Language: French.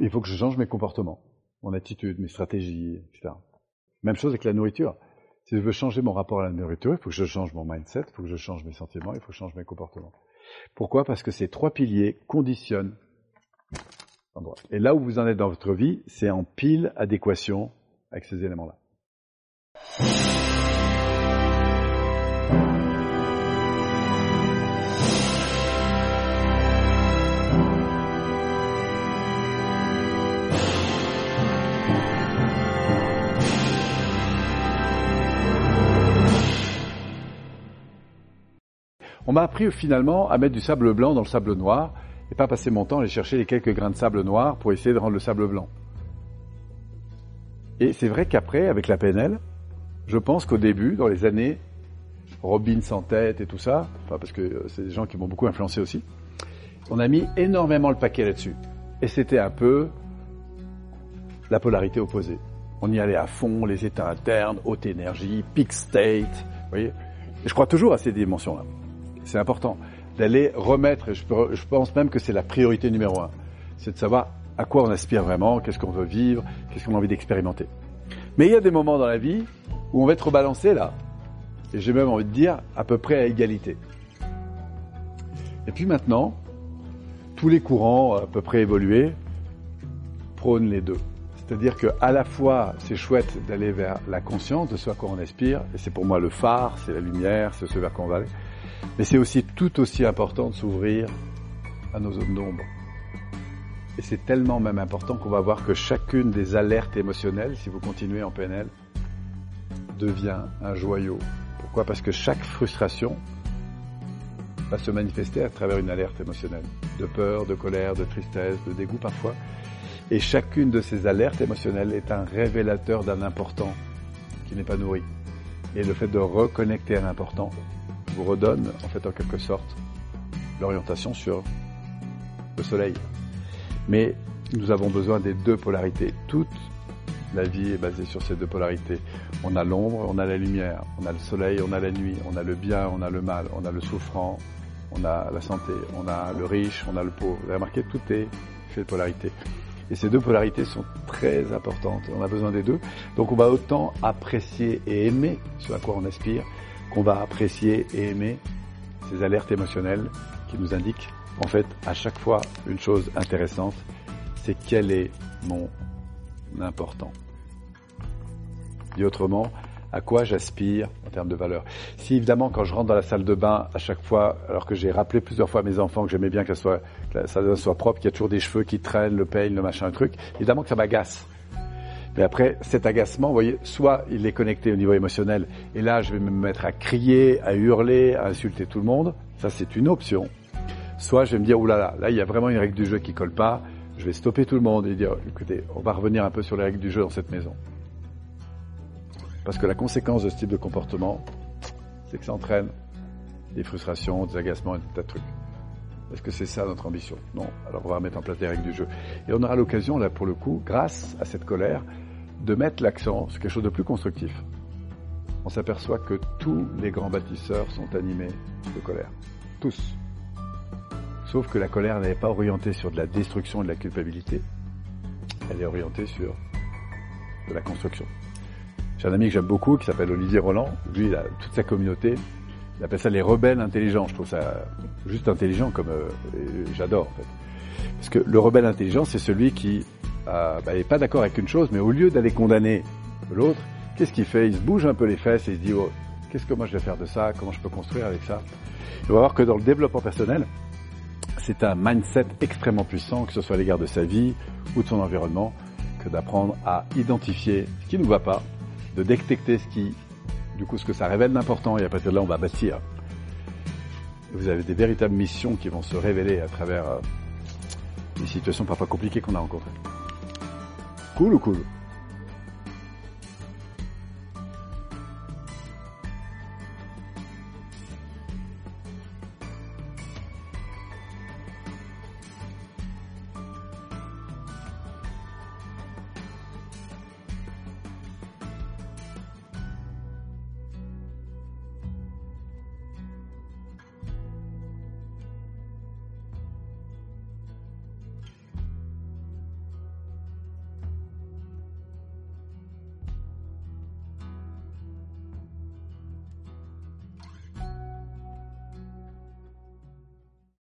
Il faut que je change mes comportements, mon attitude, mes stratégies, etc. Même chose avec la nourriture. Si je veux changer mon rapport à la nourriture, il faut que je change mon mindset, il faut que je change mes sentiments, il faut que je change mes comportements. Pourquoi? Parce que ces trois piliers conditionnent l'endroit. Et là où vous en êtes dans votre vie, c'est en pile adéquation avec ces éléments-là. On m'a appris finalement à mettre du sable blanc dans le sable noir et pas passer mon temps à aller chercher les quelques grains de sable noir pour essayer de rendre le sable blanc. Et c'est vrai qu'après, avec la PNL, je pense qu'au début, dans les années Robin sans tête et tout ça, parce que euh, c'est des gens qui m'ont beaucoup influencé aussi, on a mis énormément le paquet là-dessus. Et c'était un peu la polarité opposée. On y allait à fond, les états internes, haute énergie, peak state, vous voyez. Et je crois toujours à ces dimensions-là. C'est important d'aller remettre, et je, pense même que c'est la priorité numéro un, c'est de savoir à quoi on aspire vraiment, qu'est-ce qu'on veut vivre, qu'est-ce qu'on a envie d'expérimenter. Mais il y a des moments dans la vie où on va être balancé là, et j'ai même envie de dire à peu près à égalité. Et puis maintenant, tous les courants à peu près évolués prônent les deux. C'est-à-dire que à la fois c'est chouette d'aller vers la conscience de ce à quoi on aspire, et c'est pour moi le phare, c'est la lumière, c'est ce vers quoi on va aller. Mais c'est aussi tout aussi important de s'ouvrir à nos zones d'ombre. Et c'est tellement même important qu'on va voir que chacune des alertes émotionnelles, si vous continuez en PNL, devient un joyau. Pourquoi? Parce que chaque frustration va se manifester à travers une alerte émotionnelle, de peur, de colère, de tristesse, de dégoût parfois. Et chacune de ces alertes émotionnelles est un révélateur d'un important qui n'est pas nourri. Et le fait de reconnecter à l'important vous redonne, en fait, en quelque sorte, l'orientation sur le soleil. Mais nous avons besoin des deux polarités. Toute la vie est basée sur ces deux polarités. On a l'ombre, on a la lumière, on a le soleil, on a la nuit, on a le bien, on a le mal, on a le souffrant, on a la santé, on a le riche, on a le pauvre. Vous avez remarqué, tout est fait de polarité. Et ces deux polarités sont très importantes. On a besoin des deux. Donc on va autant apprécier et aimer ce à quoi on aspire qu'on va apprécier et aimer ces alertes émotionnelles qui nous indiquent en fait à chaque fois une chose intéressante, c'est quel est mon important. Dit autrement, à quoi j'aspire en termes de valeur. Si évidemment quand je rentre dans la salle de bain à chaque fois, alors que j'ai rappelé plusieurs fois à mes enfants que j'aimais bien que, soit, la salle de bain soit propre, qu'il y a toujours des cheveux qui traînent, le peigne, le machin, le truc, évidemment que ça m'agace. Mais après, cet agacement, vous voyez, soit il est connecté au niveau émotionnel, et là, je vais me mettre à crier, à hurler, à insulter tout le monde. Ça, c'est une option. Soit je vais me dire, oulala, là, il y a vraiment une règle du jeu qui colle pas. Je vais stopper tout le monde et dire, écoutez, on va revenir un peu sur les règles du jeu dans cette maison. Parce que la conséquence de ce type de comportement, c'est que ça entraîne des frustrations, des agacements et des tas de trucs. Est-ce que c'est ça notre ambition? Non. Alors on va remettre en place les règles du jeu. Et on aura l'occasion, là, pour le coup, grâce à cette colère, de mettre l'accent sur quelque chose de plus constructif. On s'aperçoit que tous les grands bâtisseurs sont animés de colère. Tous. Sauf que la colère n'est pas orientée sur de la destruction et de la culpabilité. Elle est orientée sur de la construction. J'ai un ami que j'aime beaucoup qui s'appelle Olivier Roland. Lui, toute sa communauté. Il appelle ça les rebelles intelligents. Je trouve ça juste intelligent comme euh, j'adore en fait. Parce que le rebelle intelligent, c'est celui qui euh, bah, n'est pas d'accord avec une chose, mais au lieu d'aller condamner l'autre, qu'est-ce qu'il fait? Il se bouge un peu les fesses et il se dit oh, qu'est-ce que moi je vais faire de ça? Comment je peux construire avec ça? On va voir que dans le développement personnel, c'est un mindset extrêmement puissant, que ce soit à l'égard de sa vie ou de son environnement, que d'apprendre à identifier ce qui ne va pas, de détecter ce qui, du coup, ce que ça révèle d'important, et à partir de là, on va bâtir. Vous avez des véritables missions qui vont se révéler à travers euh, des situations parfois compliquées qu'on a rencontrées. 咕噜咕噜。